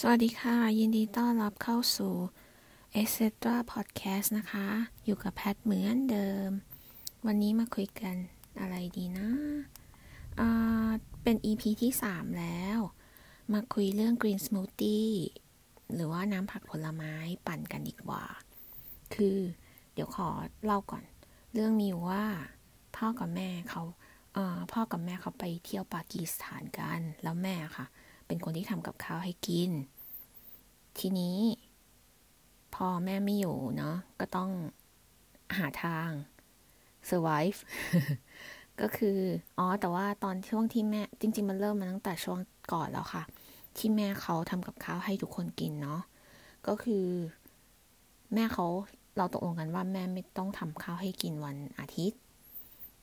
สวัสดีค่ะ ยินดีต้อนรับเข้าสู่ etc podcast นะคะ อยู่กับแพทเหมือนเดิม วันนี้มาคุยกันอะไรดีนะเป็น EP ที่ 3 แล้ว มาคุยเรื่อง green smoothie หรือว่าน้ำผักผลไม้ปั่นกันดีกว่า คือเดี๋ยวขอเล่าก่อน เรื่องมีว่า พ่อกับแม่เขาพ่อกับแม่เขาไปเที่ยวปากีสถานกัน แล้วแม่ค่ะ เป็นคนที่ทำกับข้าวให้กิน ทีนี้พอแม่ไม่อยู่เนาะก็ต้องหาทาง survive ก็คืออ๋อแต่ว่าตอนช่วงที่แม่จริง ๆ มันเริ่มมาตั้งแต่ช่วงก่อนแล้วค่ะ ที่แม่เขาทำกับข้าวให้ทุกคนกินเนาะก็คือ แม่เขาเราตกลงกันว่าแม่ไม่ต้องทำข้าวให้กินวันอาทิตย์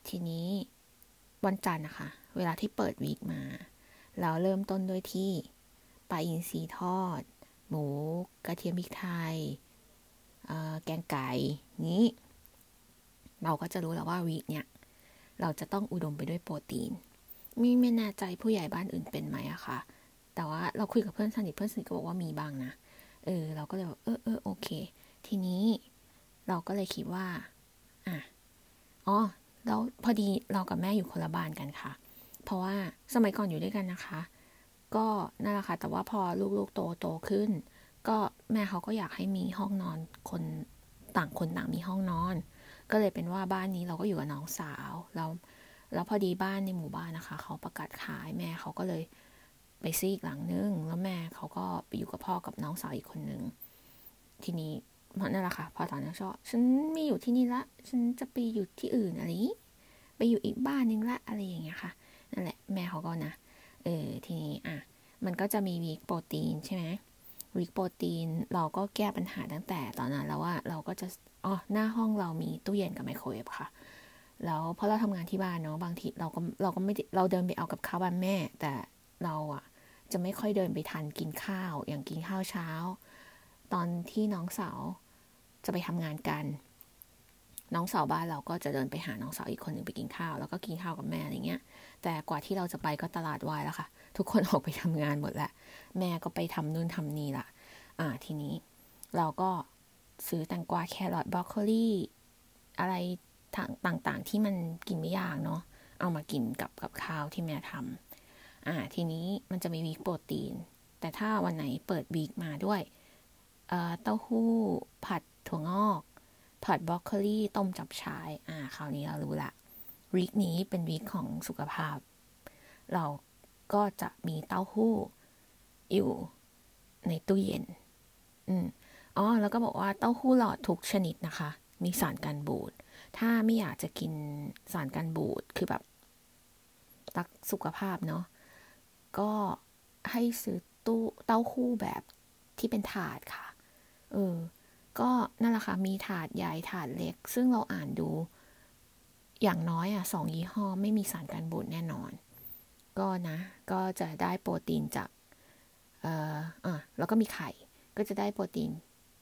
ทีนี้วันจันทร์นะคะ เวลาที่เปิดวีคมา เราเริ่มต้นด้วยที่ปลาอินทรีทอด หมู กระเทียมพริกไทย แกงไก่นี้ เราก็จะรู้แล้วว่าวีคเนี่ยเราจะต้องอุดมไปด้วยโปรตีนมีไม่แน่ใจผู้ใหญ่บ้านอื่นเป็นไหมอะค่ะ แต่ว่าเราคุยกับเพื่อนสนิทเพื่อนสนิทก็บอกว่ามีบ้างนะเออเราก็เลยบอกเออเออโอเค ทีนี้เราก็เลยคิดว่าอะอ๋อแล้วพอดีเรากับแม่อยู่คนละบ้านกันค่ะ เพราะว่าสมัยก่อนอยู่ด้วยกันนะคะ ก็นั่นแหละค่ะแต่ว่าพอลูกๆโตโตขึ้น ก็แม่เขาก็อยากให้มีห้องนอนคนต่างคนต่างมีห้องนอน ก็เลยเป็นว่าบ้านนี้เราก็อยู่กับน้องสาวแล้วแล้วพอดีบ้านในหมู่บ้านนะคะ เขาประกาศขายแม่เขาก็เลยไปซื้ออีกหลังนึง แล้วแม่เขาก็ไปอยู่กับพ่อกับน้องสาวอีกคนนึง ทีนี้นั่นแหละค่ะ พอตอนนั้นชอบฉันไม่อยู่ที่นี่ละ ฉันจะไปอยู่ที่อื่นอะไรไปอยู่อีกบ้านนึงละอะไรอย่างเงี้ยค่ะ นั่นแหละแม่เขาก็นะ เออทีนี้อะมันก็จะมีวีกโปรตีนใช่ไหมวีกโปรตีนเราก็แก้ปัญหาตั้งแต่ตอนนั้นแล้วว่าเราก็จะอ๋อหน้าห้องเรามีตู้เย็นกับไมโครเวฟค่ะ แล้วเพราะเราทำงานที่บ้านเนาะบางทีเราก็เราก็ไม่เราเดินไปเอากับข้าวบ้านแม่ แต่เราอะจะไม่ค่อยเดินไปทันกินข้าว อย่างกินข้าวเช้า ตอนที่น้องสาวจะไปทำงานกัน น้องสาวบ้านเราก็จะเดินไปหาน้องสาวอีกคนหนึ่งไปกินข้าว แล้วก็กินข้าวกับแม่อะไรเงี้ย แต่กว่าที่เราจะไปก็ตลาดวายแล้วค่ะ ทุกคนออกไปทำงานหมดแล้วแม่ก็ไปทำนู่นทำนี่ละอ่า ทีนี้เราก็ซื้อแตงกวาแครอทบรอกโคลีอะไรต่างๆที่มันกินไม่ยากเนาะ เอามากินกับกับข้าวที่แม่ทำอ่า ทีนี้มันจะมีวีกโปรตีน แต่ถ้าวันไหนเปิดวีกมาด้วยเต้าหู้ผัดถั่วงอก ผัดบรอกโคลีต้มจับชาย อ่า คราวนี้เรารู้ละวีคนี้เป็นวีคของสุขภาพ เราก็จะมีเต้าหู้อยู่ในตู้เย็น อืมอ๋อ แล้วก็บอกว่าเต้าหู้หลอดทุกชนิดนะคะ มีสารกันบูด ถ้าไม่อยากจะกินสารกันบูด คือแบบรักสุขภาพเนาะ ก็ให้ซื้อตู้เต้าหู้แบบที่เป็นถาดค่ะ เออ ก็นั่นแหละค่ะ มีถาดใหญ่ถาดเล็ก ซึ่งเราอ่านดู อย่างน้อยอะสองยี่ห้อไม่มีสารกันบูดแน่นอน ก็นะ ก็จะได้โปรตีนจาก เอ่ออะแล้วก็มีไข่ ก็จะได้โปรตีน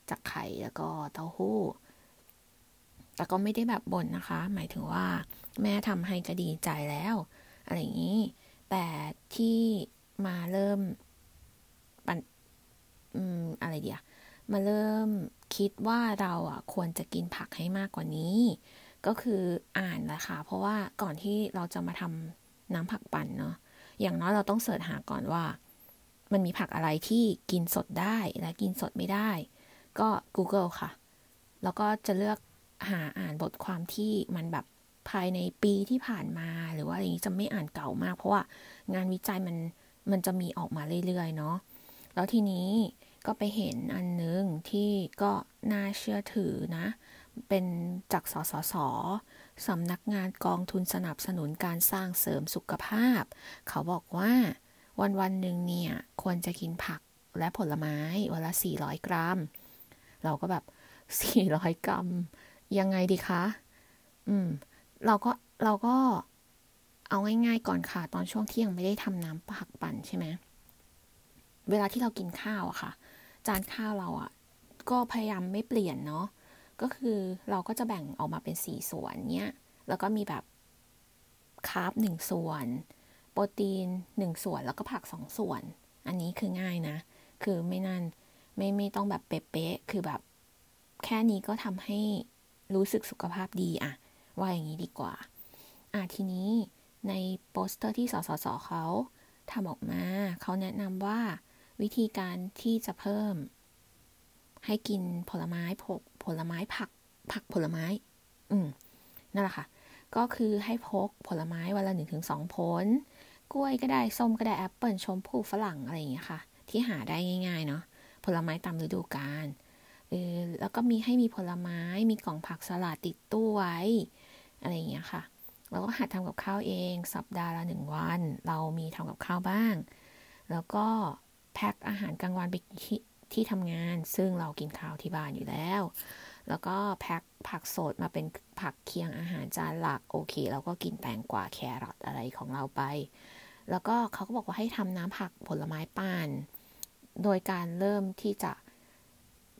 จากไข่แล้วก็เต้าหู้ แต่ก็ไม่ได้แบบบ่นนะคะ หมายถึงว่า แม่ทำให้ก็ดีใจแล้ว อะไรอย่างนี้ แต่ที่มาเริ่มปันอืมอะไรเดียมาเริ่ม คิดว่าเราอะควรจะกินผักให้มากกว่านี้ ก็คืออ่านนะค่ะ เพราะว่าก่อนที่เราจะมาทำน้ำผักปั่นเนาะอย่างน้อยเราต้องเสิร์ชหาก่อนว่า มันมีผักอะไรที่กินสดได้และกินสดไม่ได้ ก็ Google ค่ะ แล้วก็จะเลือกหาอ่านบทความที่มันแบบภายในปีที่ผ่านมาหรือว่าอะไรนี้จะไม่อ่านเก่ามาก เพราะว่างานวิจัยมันมันจะมีออกมาเรื่อยๆเนาะแล้วทีนี้ ก็ไปเห็นอันนึงที่ก็น่าเชื่อถือนะ เป็นจากสสสสำนักงานกองทุนสนับสนุนการสร้างเสริมสุขภาพ เขาบอกว่าวันวันหนึ่งเนี่ย ควรจะกินผักและผลไม้วันละ 400 กรัม เราก็แบบ 400 กรัม ยังไงดีคะ อืม เราก็เราก็เอาง่ายๆก่อนค่ะ ตอนช่วงที่ยังไม่ได้ทำน้ำผักปั่นใช่ไหมเวลาที่เรากินข้าวอะค่ะ จานข้าวเราอะ่ะก็พยายามไม่เปลี่ยนเนาะก็คือเราก็จะแบ่งออกมาเป็นสี่ส่วนเนี้ยแล้วก็มีแบบคาร์บหนึ่งส่วน โปรตีนหนึ่งส่วนแล้วก็ผักสองส่วน อันนี้คือง่ายนะ คือไม่นั่นไม่ไม่ต้องแบบเป๊ะๆคือแบบแค่นี้ก็ทำให้รู้สึกสุขภาพดีอะว่าอย่างนี้ดีกว่าอะทีนี้ในโปสเตอร์ที่สสสเขาทำออกมา เขาแนะนำว่า วิธีการที่จะเพิ่ม ให้กินผลไม้ผกผลไม้ผัก ผักผลไม้ อืมนั่นแหละค่ะ ก็คือให้พกผลไม้วันละหนึ่งถึงสองผล กล้วยก็ได้ส้มก็ได้แอปเปิลชมพู่ฝรั่งอะไรอย่างเงี้ยค่ะ ที่หาได้ง่ายๆเนาะผลไม้ตามฤดูกาลเออแล้วก็มีให้มีผลไม้ มีกล่องผักสลัดติดตู้ไว้ อะไรอย่างเงี้ยค่ะเราก็หัดทำกับข้าวเอง สัปดาห์ละหนึ่งวัน เรามีทำกับข้าวบ้าง แล้วก็ แพ็คอาหารกลางวันไปที่ที่ทำงาน ซึ่งเรากินข้าวที่บ้านอยู่แล้ว แล้วก็แพ็คผักสดมาเป็นผักเคียงอาหารจานหลักโอเคเราก็กินแตงกวาแครอทอะไรของเราไป แล้วก็เขาก็บอกว่าให้ทำน้ำผักผลไม้ปั่นโดยการเริ่มที่จะ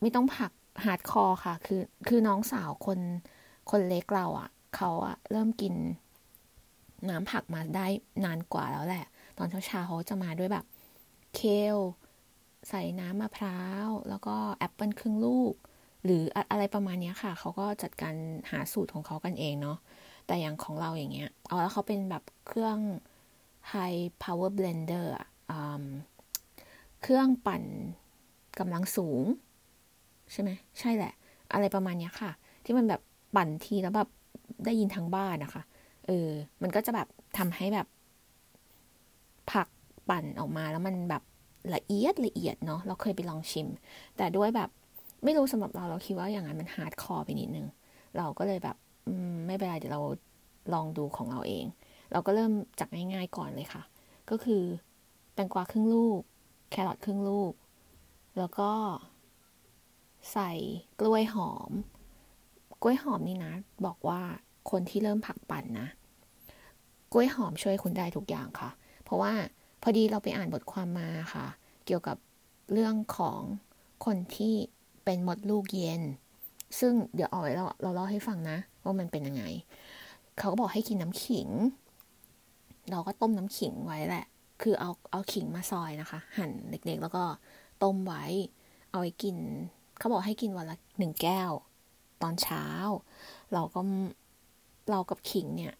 ไม่ต้องผัก hardcore ค่ะ คือคือน้องสาวคนคนเล็กเราอะ่ะ เขาอะเริ่มกินน้ำผักมาได้นานกว่าแล้วแหละ ตอนเช้าๆเขาจะมาด้วยแบบ เคลใส่น้ำมะพร้าว แล้วก็แอปเปิลครึ่งลูก หรืออะไรประมาณนี้ค่ะ เขาก็จัดการหาสูตรของเขากันเองเนาะแต่อย่างของเราอย่างเงี้ยเอาแล้วเขาเป็นแบบเครื่อง high power blender อะเครื่องปั่นกำลังสูง ใช่ไหมใช่แหละ อะไรประมาณนี้ค่ะ ที่มันแบบปั่นทีแล้วแบบได้ยินทั้งบ้านนะคะ เออ มันก็จะแบบทำให้แบบผัก ปั่นออกมาแล้วมันแบบละเอียดละเอียดเนาะเราเคยไปลองชิม แต่ด้วยแบบไม่รู้สำหรับเราเราคิดว่าอย่างนั้นมัน hardcore ไปนิดนึง เราก็เลยแบบไม่เป็นไรเดี๋ยวเราลองดูของเราเอง เราก็เริ่มจากง่ายๆก่อนเลยค่ะ ก็คือแตงกวาครึ่งลูก แครอทครึ่งลูก แล้วก็ใส่กล้วยหอม กล้วยหอมนี่นะ บอกว่าคนที่เริ่มผักปั่นนะ กล้วยหอมช่วยคุณได้ทุกอย่างค่ะ เพราะว่า พอดีเราไปอ่านบทความมาค่ะ เกี่ยวกับเรื่องของคนที่เป็นมดลูกเย็น ซึ่งเดี๋ยวเอาไว้เราเราเล่าให้ฟังนะ ว่ามันเป็นยังไง เขาก็บอกให้กินน้ำขิง เราก็ต้มน้ำขิงไว้แหละ คือเอาเอาขิงมาซอยนะคะ หั่นเล็กๆ แล้วก็ต้มไว้ เอาไว้กิน เขาบอกให้กินวันละหนึ่งแก้ว ตอนเช้า เราก็เรากับขิงเนี่ย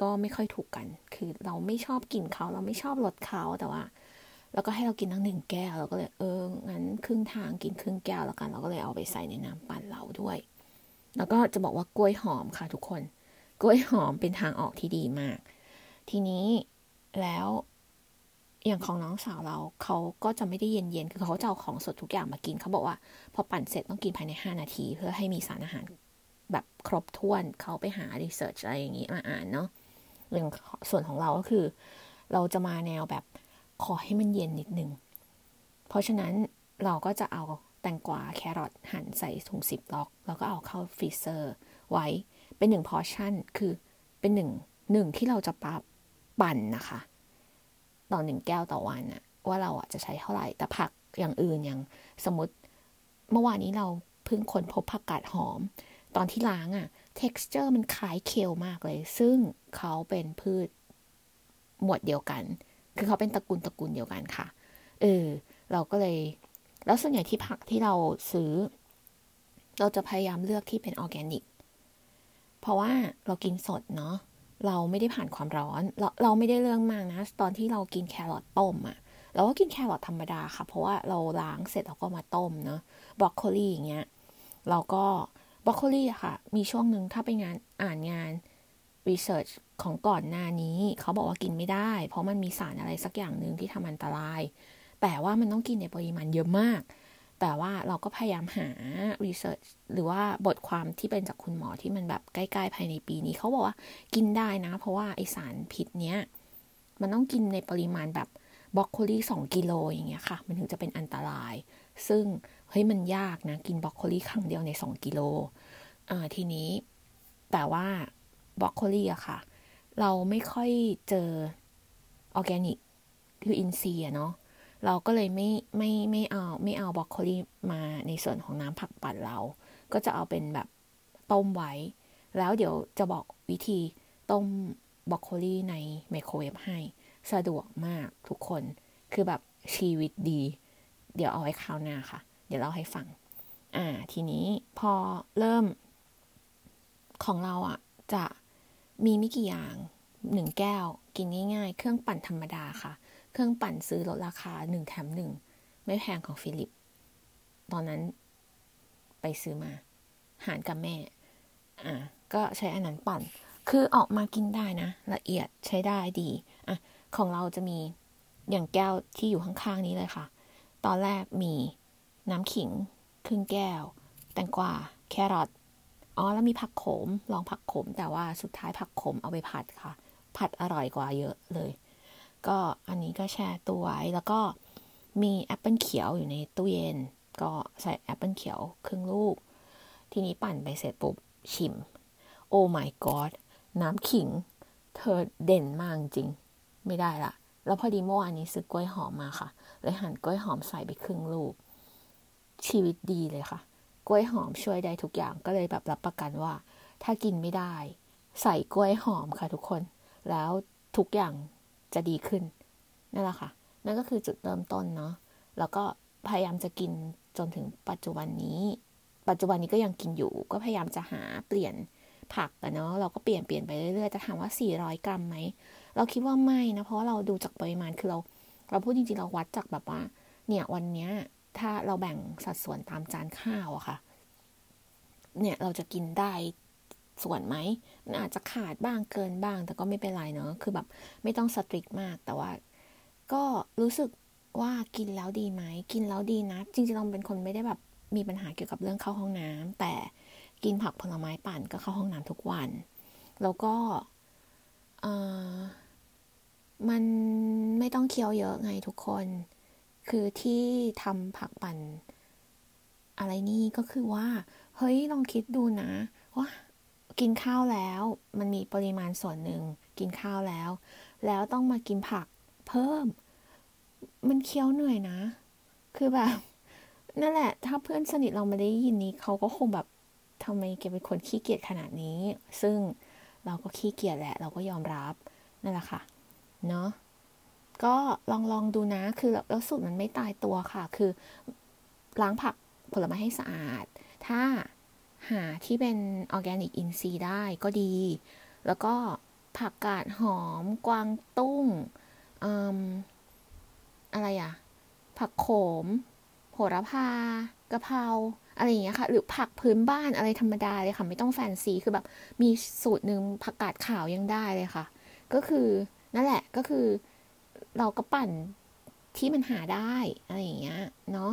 ก็ไม่ค่อยถูกกัน คือเราไม่ชอบกลิ่นเขาเราไม่ชอบรสเขาแต่ว่า แล้วก็ให้เรากินทั้งหนึ่งแก้วเราก็เลยเอองั้นครึ่งทางกินครึ่งแก้วแล้วกัน เราก็เลยเอาไปใส่ในน้ำปั่นเราด้วย แล้วก็จะบอกว่ากล้วยหอมค่ะทุกคน กล้วยหอมเป็นทางออกที่ดีมาก ทีนี้แล้วอย่างของน้องสาวเราเขาก็จะไม่ได้เย็นๆ คือเขาจะเอาของสดทุกอย่างมากิน เขาบอกว่า พอปั่นเสร็จต้องกินภายใน 5 นาที เพื่อให้มีสารอาหารแบบครบถ้วนเขาไปหารีเสิร์ชอะไรอย่างนี้มาอ่านเนาะ อย่างส่วนของเราก็คือ เราจะมาแนวแบบขอให้มันเย็นนิดนึง เพราะฉะนั้นเราก็จะเอาแตงกวาแครอทหั่นใส่ถุง ziplock แล้วก็เอาเข้า freezer ไว้เป็นหนึ่งพอชั่นคือเป็นหนึ่งหนึ่งที่เราจะปับปั่นนะคะ ต่อหนึ่งแก้วต่อวันอะว่าเราอะจะใช้เท่าไหร่ แต่ผักอย่างอื่นอย่างสมมติ เมื่อวานนี้เราเพิ่งค้นพบผักกาดหอม ตอนที่ล้างอะค่ะ texture มันคล้าย kale มากเลย ซึ่งเขาเป็นพืชหมวดเดียวกัน คือเขาเป็นตระกูลตระกูลเดียวกันค่ะ เออ เราก็เลย แล้วส่วนใหญ่ที่ผักที่เราซื้อ เราจะพยายามเลือกที่เป็นออร์แกนิก เพราะว่าเรากินสดเนาะ เราไม่ได้ผ่านความร้อน เราเราไม่ได้เรื่องมากนะ ตอนที่เรากินแครอทต้มอะเราก็กินแครอทธรรมดาค่ะ เพราะว่าเราล้างเสร็จเราก็มาต้มเนาะ บรอกโคลีอย่างเงี้ย เราก็ บรอกโคลีอะค่ะ มีช่วงหนึ่งถ้าไปงานอ่านงานresearch ของก่อนหน้านี้ เขาบอกว่ากินไม่ได้ เพราะมันมีสารอะไรสักอย่างหนึ่งที่ทำอันตราย แต่ว่ามันต้องกินในปริมาณเยอะมาก แต่ว่าเราก็พยายามหา research หรือว่าบทความที่เป็นจากคุณหมอที่มันแบบใกล้ๆภายในปีนี้เขาบอกว่ากินได้นะ เพราะว่าไอสารพิษเนี้ยมันต้องกินในปริมาณแบบบรอกโคลีสองกิโลอย่างเงี้ยค่ะ มันถึงจะเป็นอันตราย ซึ่ง เฮ้ยมันยากนะ กินบรอกโคลีครั้งเดียวในสองกิโลอ่าทีนี้ แต่ว่าบรอกโคลีอะค่ะ เราไม่ค่อยเจอออร์แกนิกคืออินทรีย์เนาะเราก็เลยไม่ไม่ไม่เอาไม่เอาบรอกโคลีมาในส่วนของน้ำผักปั่นเรา ก็จะเอาเป็นแบบต้มไว้ แล้วเดี๋ยวจะบอกวิธีต้มบรอกโคลีในไมโครเวฟให้ สะดวกมากทุกคนคือแบบชีวิตดี เดี๋ยวเอาไว้คราวหน้าค่ะ ดี๋ยวเล่าให้ฟัง อ่า ทีนี้พอเริ่ม ของเราอะ่ะ จะมีไม่กี่อย่างหนึ่งแก้ว กินง่ายๆ เครื่องปั่นธรรมดาค่ะ เครื่องปั่นซื้อลดราคาหนึ่งแถมหนึ่งไม่แพงของฟิลิป ตอนนั้นไปซื้อมา หารกับแม่ อ่า ก็ใช้อันนั้นปั่น คือออกมากินได้นะ ละเอียดใช้ได้ดี อะ ของเราจะมีอย่างแก้วที่อยู่ข้างๆนี้เลยค่ะ ตอนแรกมี น้ำขิง ครึ่งแก้ว แตงกวา แครอท อ๋อ แล้วมีผักโขม ลองผักโขม แต่ว่าสุดท้ายผักโขมเอาไปผัดค่ะ ผัดอร่อยกว่าเยอะเลย ก็อันนี้ก็แช่ตัวไว้ แล้วก็มีแอปเปิลเขียวอยู่ในตู้เย็น ก็ใส่แอปเปิลเขียวครึ่งลูก ทีนี้ปั่นไปเสร็จปุ๊บชิม โอ้ my god น้ำขิง เธอเด่นมากจริง ไม่ได้ละ แล้วพอดีเมื่อวานนี้ซื้อกล้วยหอมมาค่ะ เลยหั่นกล้วยหอมใส่ไปครึ่งลูก ชีวิตดีเลยค่ะ กล้วยหอมช่วยได้ทุกอย่างก็เลยแบบรับประกันว่า ถ้ากินไม่ได้ ใส่กล้วยหอมค่ะทุกคน แล้วทุกอย่างจะดีขึ้นนั่นแหละค่ะ นั่นก็คือจุดเริ่มต้นเนาะแล้วก็พยายามจะกินจนถึงปัจจุบันนี้ ปัจจุบันนี้ก็ยังกินอยู่ ก็พยายามจะหาเปลี่ยนผักอะเนาะเราก็เปลี่ยนเปลี่ยนไปเรื่อยๆจะถามว่า 400 กรัมไหมเราคิดว่าไม่นะเพราะเราดูจากปริมาณคือเรา เราพูดจริงๆเราวัดจากแบบว่า เนี่ยวันเนี้ย ถ้าเราแบ่งสัดส่วนตามจานข้าวอะค่ะ เนี่ยเราจะกินได้ส่วนไหม มันอาจจะขาดบ้างเกินบ้าง แต่ก็ไม่เป็นไรเนาะ คือแบบไม่ต้องสตริกมาก แต่ว่า ก็รู้สึกว่ากินแล้วดีไหม กินแล้วดีนะ จริงๆเราเป็นคนไม่ได้แบบมีปัญหาเกี่ยวกับเรื่องเข้าห้องน้ำแต่กินผักผลไม้ปั่นก็เข้าห้องน้ำทุกวัน แล้วก็มันไม่ต้องเคี้ยวเยอะไงทุกคน คือที่ทำผักปั่นอะไรนี่ก็คือว่า เฮ้ยลองคิดดูนะว่ากินข้าวแล้ว มันมีปริมาณส่วนหนึ่งกินข้าวแล้ว แล้วต้องมากินผักเพิ่ม มันเคี้ยวเหนื่อยนะ คือแบบ นั่นแหละ ถ้าเพื่อนสนิทเราไม่ได้ยินนี้เขาก็คงแบบทำไมแกเป็นคนขี้เกียจขนาดนี้ ซึ่งเราก็ขี้เกียจแหละ เราก็ยอมรับนั่นแหละค่ะ เนาะ ก็ลองลองดูนะ คือแล้วสูตรมันไม่ตายตัวค่ะ คือล้างผักผลไม้ให้สะอาด ถ้าหาที่เป็นออร์แกนิกอินทรีย์ได้ก็ดี แล้วก็ผักกาดหอม กวางตุ้งอะไรอะผักโขม โหระพากะเพราอะไรอย่างเงี้ยค่ะ หรือผักพื้นบ้านอะไรธรรมดาเลยค่ะ ไม่ต้องแฟนซี คือแบบมีสูตรหนึ่งผักกาดขาวยังได้เลยค่ะ ก็คือนั่นแหละก็คือ เราก็ปั่นที่มันหาได้อะไรอย่างเงี้ยเนาะ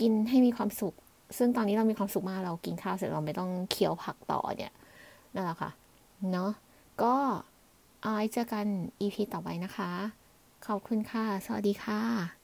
กินให้มีความสุข ซึ่งตอนนี้เรามีความสุขมากเรากินข้าวเสร็จเราไม่ต้องเคี้ยวผักต่อเนี่ยนั่นแหละค่ะเนาะก็เอาไว้เจอกัน EP ต่อไปนะคะ ขอบคุณค่ะ สวัสดีค่ะ